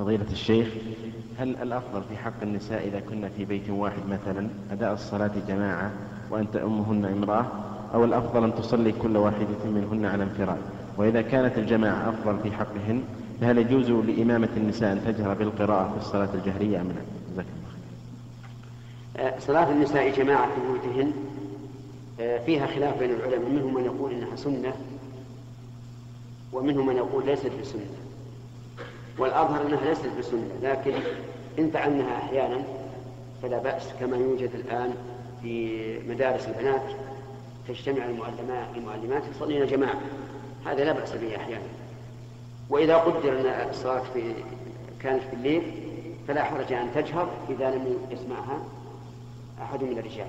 فضيلة الشيخ هل الأفضل في حق النساء إذا كنا في بيت واحد مثلا أداء الصلاة جماعة وأن تأمهن امرأة أو الأفضل أن تصلي كل واحدة منهن على انفراد؟ وإذا كانت الجماعة أفضل في حقهن فهل يجوز لإمامة النساء أن تجهر بالقراءة في الصلاة الجهرية أم لا؟ جزاك الله صلاة النساء جماعة في بيوتهن آه، فيها خلاف بين العلماء منهم من يقول إنها سنة ومنهم من يقول ليست بسنة. والأظهر أنها ليست بسنة لكن إن فعلناها أحيانا فلا بأس كما يوجد الآن في مدارس البنات تجتمع المعلمات يصلين جماعة. هذا لا بأس به أحيانا. وإذا قدر أن الصلاة في كانت في الليل فلا حرج أن تجهر إذا لم يسمعها أحد من الرجال.